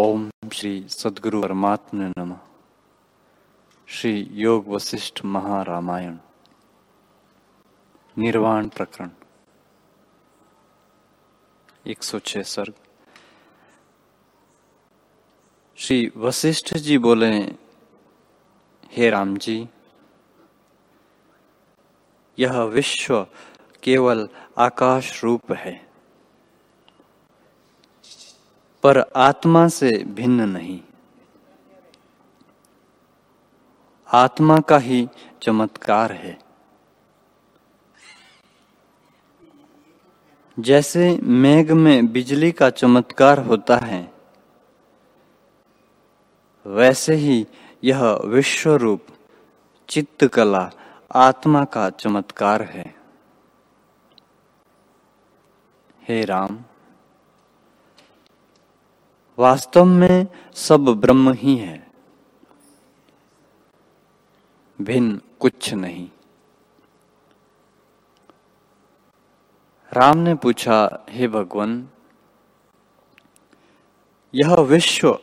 ओम श्री सदगुरु परमात्मा नमः श्री योग वशिष्ठ महारामायण। निर्वाण प्रकरण। एक सौ छह सर्ग। श्री वशिष्ठ जी बोले, हे राम जी, यह विश्व केवल आकाश रूप है। पर आत्मा से भिन्न नहीं। आत्मा का ही चमत्कार है। जैसे मेघ में बिजली का चमत्कार होता है, वैसे ही यह विश्व रूप चित्त कला आत्मा का चमत्कार है। हे राम। वास्तव में सब ब्रह्म ही है। भिन्न कुछ नहीं। राम ने पूछा, हे भगवान, यह विश्व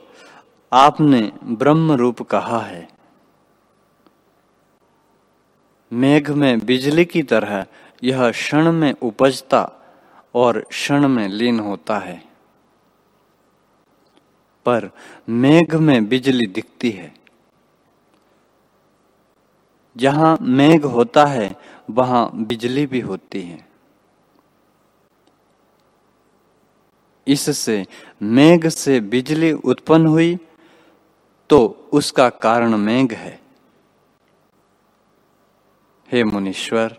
आपने ब्रह्म रूप कहा है? मेघ में बिजली की तरह यह क्षण में उपजता और क्षण में लीन होता है। पर मेघ में बिजली दिखती है। जहाँ मेघ होता है, वहाँ बिजली भी होती है। इससे मेघ से बिजली उत्पन्न हुई तो उसका कारण मेघ है। हे मुनीश्वर,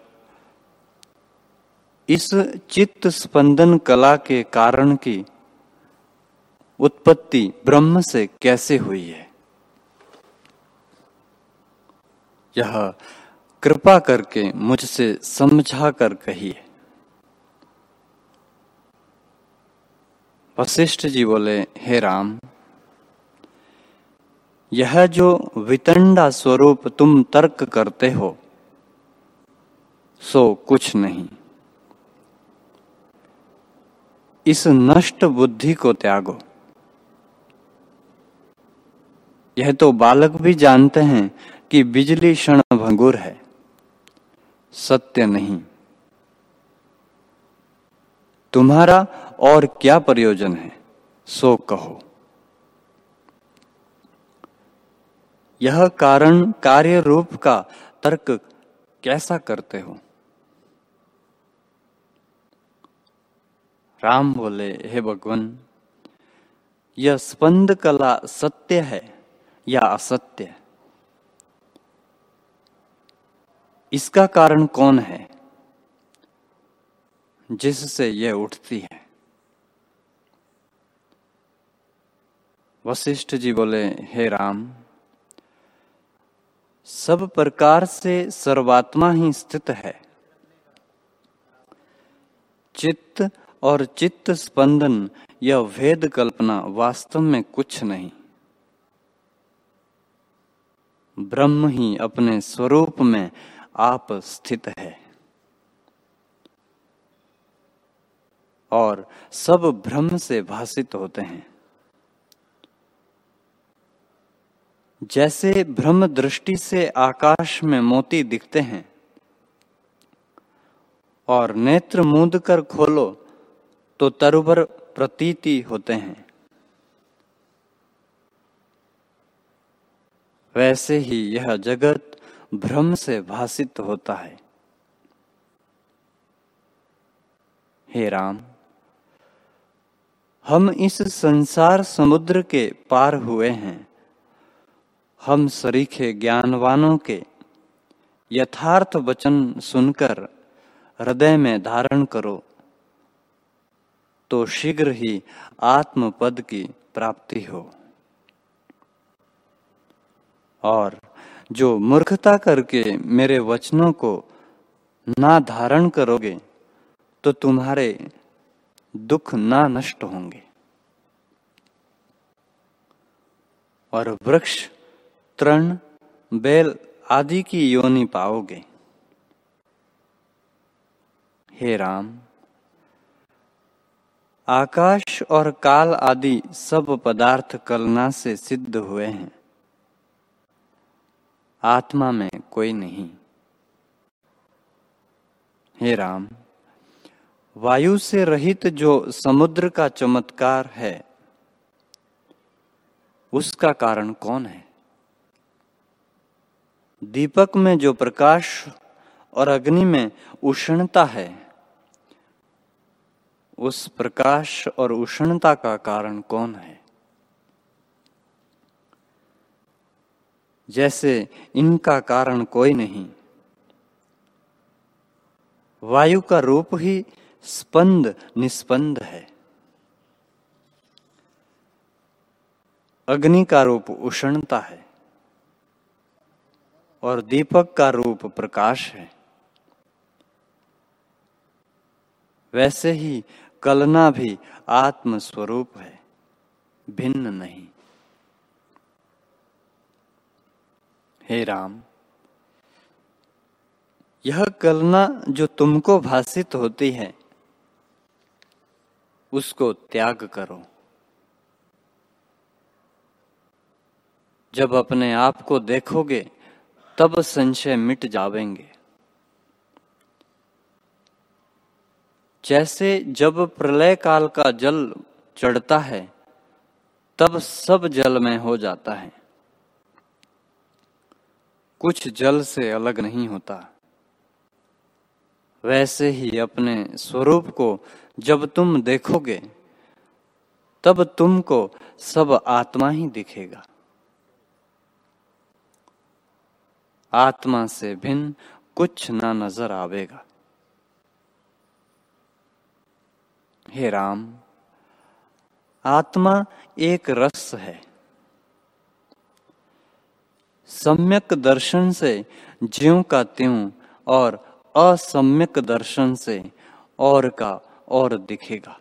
इस चित्त स्पंदन कला के कारण की उत्पत्ति ब्रह्म से कैसे हुई है? यह कृपा करके मुझसे समझा कर कहिए। वशिष्ठ जी बोले, हे राम, यह जो वितंडा स्वरूप तुम तर्क करते हो, सो कुछ नहीं। इस नष्ट बुद्धि को त्यागो। यह तो बालक भी जानते हैं कि बिजली क्षण भंगुर है। सत्य नहीं। तुम्हारा और क्या प्रयोजन है, सो कहो। यह कारण कार्य रूप का तर्क कैसा करते हो? राम बोले, हे भगवान, यह स्पंद कला सत्य है। या असत्य? इसका कारण कौन है जिससे यह उठती है? वशिष्ठ जी बोले, हे राम, सब प्रकार से सर्वात्मा ही स्थित है। चित्त और चित्त स्पंदन यह भेद कल्पना वास्तव में कुछ नहीं। ब्रह्म ही अपने स्वरूप में आप स्थित है। और सब ब्रह्म से भाषित होते हैं। जैसे ब्रह्म दृष्टि से आकाश में मोती दिखते हैं, और नेत्र मूंद कर खोलो तो तरुबर प्रतीति होते हैं। वैसे ही यह जगत भ्रम से भाषित होता है। हे राम, हम इस संसार समुद्र के पार हुए हैं। हम सरीखे ज्ञानवानों के यथार्थ वचन सुनकर हृदय में धारण करो तो शीघ्र ही आत्मपद की प्राप्ति हो। और जो मूर्खता करके मेरे वचनों को ना धारण करोगे तो तुम्हारे दुख ना नष्ट होंगे। और वृक्ष, तृण, बेल आदि की योनि पाओगे। हे राम, आकाश और काल आदि सब पदार्थ कलना से सिद्ध हुए हैं। आत्मा में कोई नहीं। हे राम, वायु से रहित जो समुद्र का चमत्कार है, उसका कारण कौन है? दीपक में जो प्रकाश और अग्नि में उष्णता है, उस प्रकाश और उष्णता का कारण कौन है? जैसे इनका कारण कोई नहीं। वायु का रूप ही स्पंद निस्पंद है। अग्नि का रूप उष्णता है और दीपक का रूप प्रकाश है। वैसे ही कलना भी आत्म स्वरूप है, भिन्न नहीं। हे राम, यह कलना जो तुमको भाषित होती है, उसको त्याग करो। जब अपने आप को देखोगे, तब संशय मिट जावेंगे। जैसे जब प्रलय काल का जल चढ़ता है, तब सब जल में हो जाता है। कुछ जल से अलग नहीं होता। वैसे ही अपने स्वरूप को जब तुम देखोगे, तब तुमको सब आत्मा ही दिखेगा। आत्मा से भिन्न कुछ ना नज़र आवेगा। हे राम, आत्मा एक रस है। सम्यक दर्शन से ज्यों का त्यों और असम्यक दर्शन से और का और दिखेगा।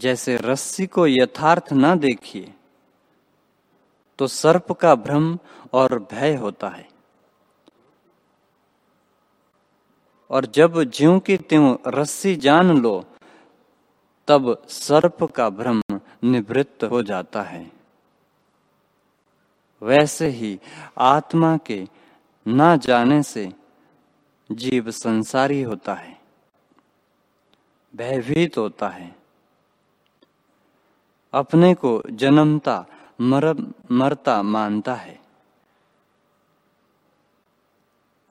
जैसे रस्सी को यथार्थ ना देखिए तो सर्प का भ्रम और भय होता है। और जब ज्यों की त्यों रस्सी जान लो, तब सर्प का भ्रम निवृत्त हो जाता है। वैसे ही आत्मा के ना जाने से जीव संसारी होता है, भयभीत होता है। अपने को जन्मता मर मरता मानता है।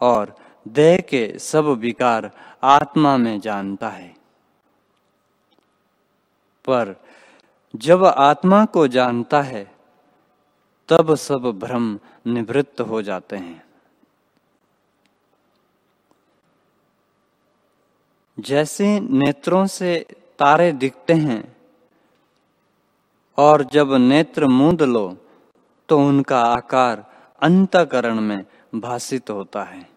और देह के सब विकार आत्मा में जानता है। पर जब आत्मा को जानता है तब सब भ्रम निवृत्त हो जाते हैं। जैसे नेत्रों से तारे दिखते हैं और जब नेत्र मूंद लो तो उनका आकार अंतकरण में भाषित होता है।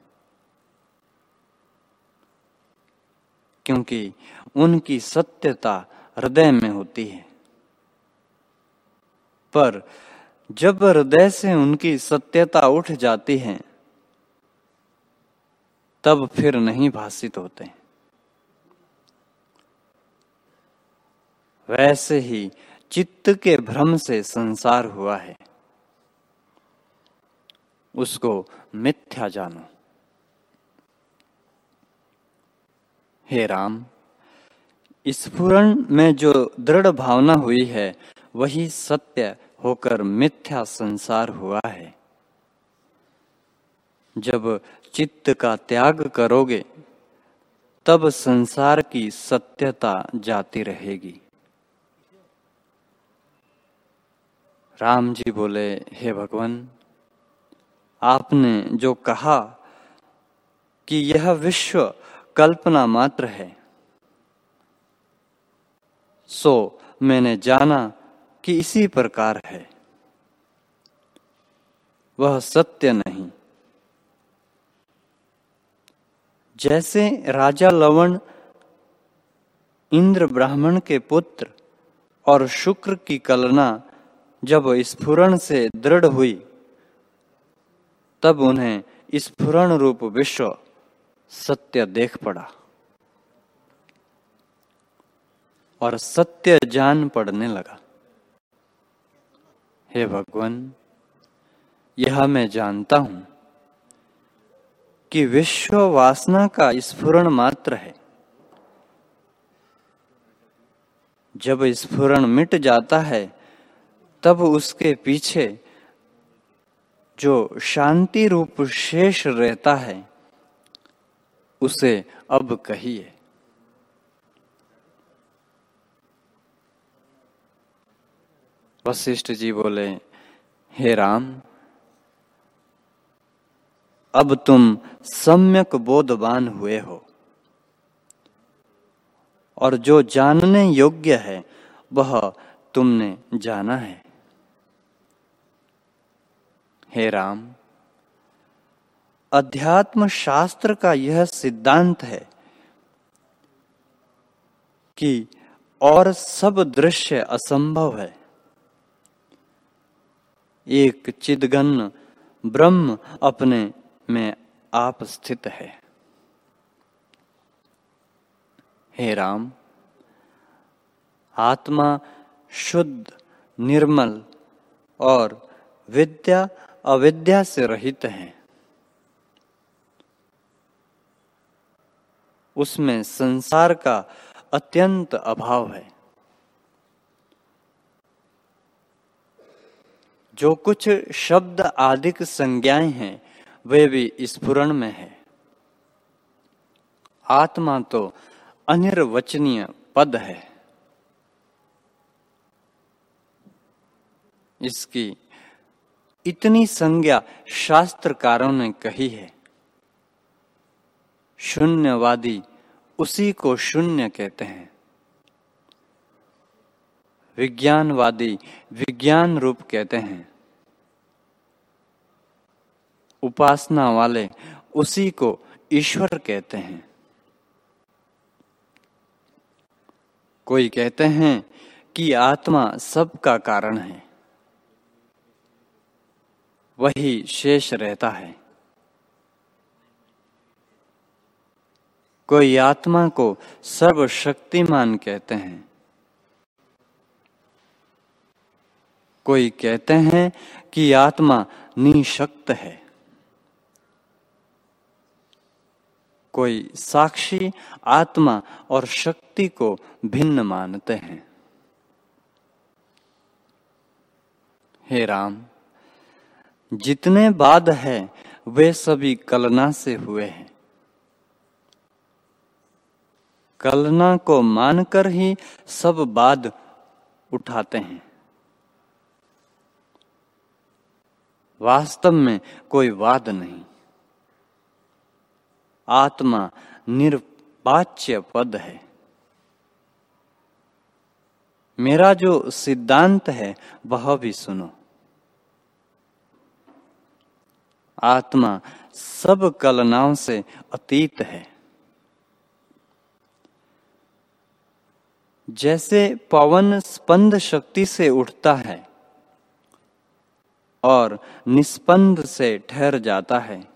क्योंकि उनकी सत्यता हृदय में होती है। पर जब हृदय से उनकी सत्यता उठ जाती है, तब फिर नहीं भाषित होते। वैसे ही चित्त के भ्रम से संसार हुआ है। उसको मिथ्या जानो। हे राम स्फुरण में जो दृढ़ भावना हुई है, वही सत्य होकर मिथ्या संसार हुआ है। जब चित्त का त्याग करोगे, तब संसार की सत्यता जाती रहेगी। राम जी बोले, हे भगवान, आपने जो कहा कि यह विश्व कल्पना मात्र है, सो मैंने जाना कि इसी प्रकार है। वह सत्य नहीं। जैसे राजा लवण इंद्र ब्राह्मण के पुत्र और शुक्र की कलना जब स्फुरण से दृढ़ हुई, तब उन्हें स्फुरण रूप विश्व सत्य देख पड़ा। और सत्य जान पड़ने लगा। हे भगवान, यह मैं जानता हूँ कि विश्व वासना का स्फुरण मात्र है। जब स्फुरण मिट जाता है, तब उसके पीछे जो शांति रूप शेष रहता है, उसे अब कहिए। वशिष्ठ जी बोले, हे राम, अब तुम सम्यक बोधवान हुए हो। और जो जानने योग्य है, वह तुमने जाना है। हे राम अध्यात्म शास्त्र का यह सिद्धांत है कि और सब दृश्य असंभव है। एक चिदगन ब्रह्म अपने में आप स्थित है। हे राम, आत्मा शुद्ध, निर्मल और विद्या अविद्या से रहित है। उसमें संसार का अत्यंत अभाव है। जो कुछ शब्द आदिक संज्ञाएँ हैं, वे भी स्फुरण में है। आत्मा तो अनिर्वचनीय पद है। इसकी इतनी संज्ञा शास्त्रकारों ने कही है। शून्यवादी उसी को शून्य कहते हैं। विज्ञानवादी विज्ञान रूप कहते हैं। उपासना वाले उसी को ईश्वर कहते हैं। कोई कहते हैं कि आत्मा सबका कारण है। वही शेष रहता है। कोई आत्मा को सर्वशक्तिमान कहते हैं। कोई कहते हैं कि आत्मा निशक्त है। कोई साक्षी, आत्मा और शक्ति को भिन्न मानते हैं। हे राम, जितने बाद है, वे सभी कलना से हुए हैं। कलना को मानकर ही सब बाद उठाते हैं। वास्तव में कोई वाद नहीं। आत्मा निर्वाच्य पद है। मेरा जो सिद्धांत है, वह भी सुनो। आत्मा सब कलनाओं से अतीत है। जैसे पवन स्पंद शक्ति से उठता है और निस्पंद से ठहर जाता है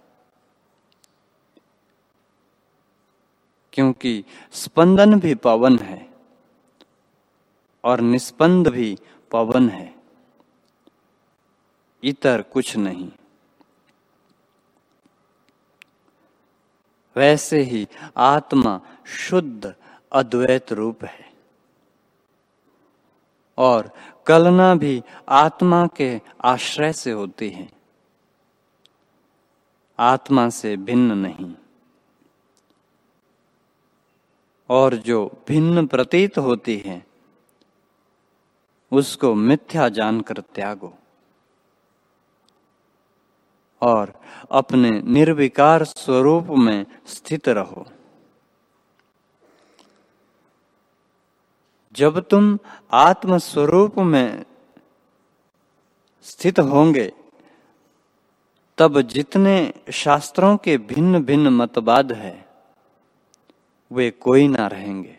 क्योंकि स्पंदन भी पवन है और निस्पंद भी पवन है। इतर कुछ नहीं। वैसे ही आत्मा शुद्ध, अद्वैत रूप है। और कलना भी आत्मा के आश्रय से होती है। आत्मा से भिन्न नहीं। और जो भिन्न प्रतीत होती है, उसको मिथ्या जानकर त्यागो। और अपने निर्विकार स्वरूप में स्थित रहो। जब तुम आत्म स्वरूप में स्थित होंगे, तब जितने शास्त्रों के भिन्न भिन्न मतवाद है वे कोई ना रहेंगे।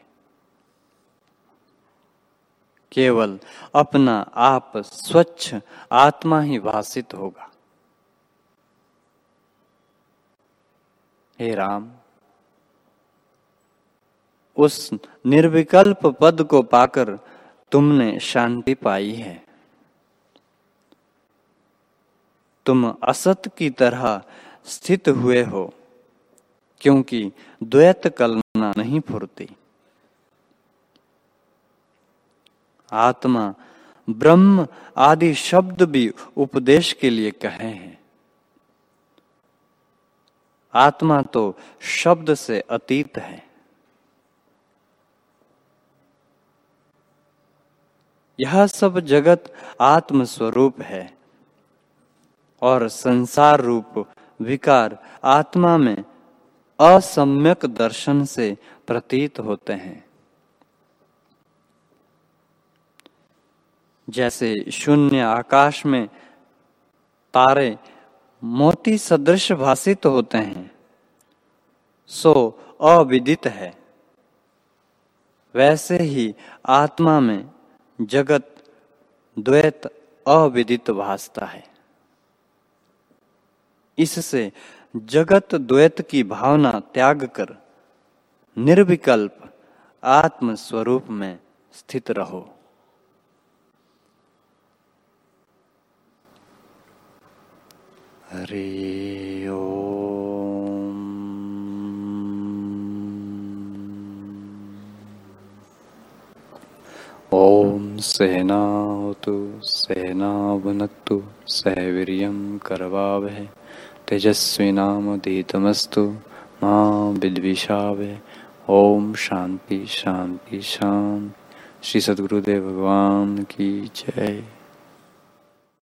केवल अपना आप स्वच्छ आत्मा ही भाषित होगा। हे राम, उस निर्विकल्प पद को पाकर तुमने शांति पाई है। तुम असत की तरह स्थित हुए हो। क्योंकि द्वैत कल्पना नहीं फुरती। आत्मा, ब्रह्म आदि शब्द भी उपदेश के लिए कहे हैं। आत्मा तो शब्द से अतीत है। यह सब जगत आत्म स्वरूप है और संसार रूप विकार आत्मा में असम्यक दर्शन से प्रतीत होते हैं। जैसे शून्य आकाश में तारे मोती सदृश भाषित होते हैं, सो अविदित है। वैसे ही आत्मा में जगत द्वैत अविदित भासता है। इससे जगत द्वैत की भावना त्याग कर, निर्विकल्प आत्म स्वरूप में स्थित रहो। हरि ओम। ॐ सहनावतु सहनावनक्तु सहवीर्यं करवावहै। तेजस्विनामधीतमस्तु माँ विद्विषावह ओम शांति शांति शांति। श्री सदगुरुदेव भगवान की जय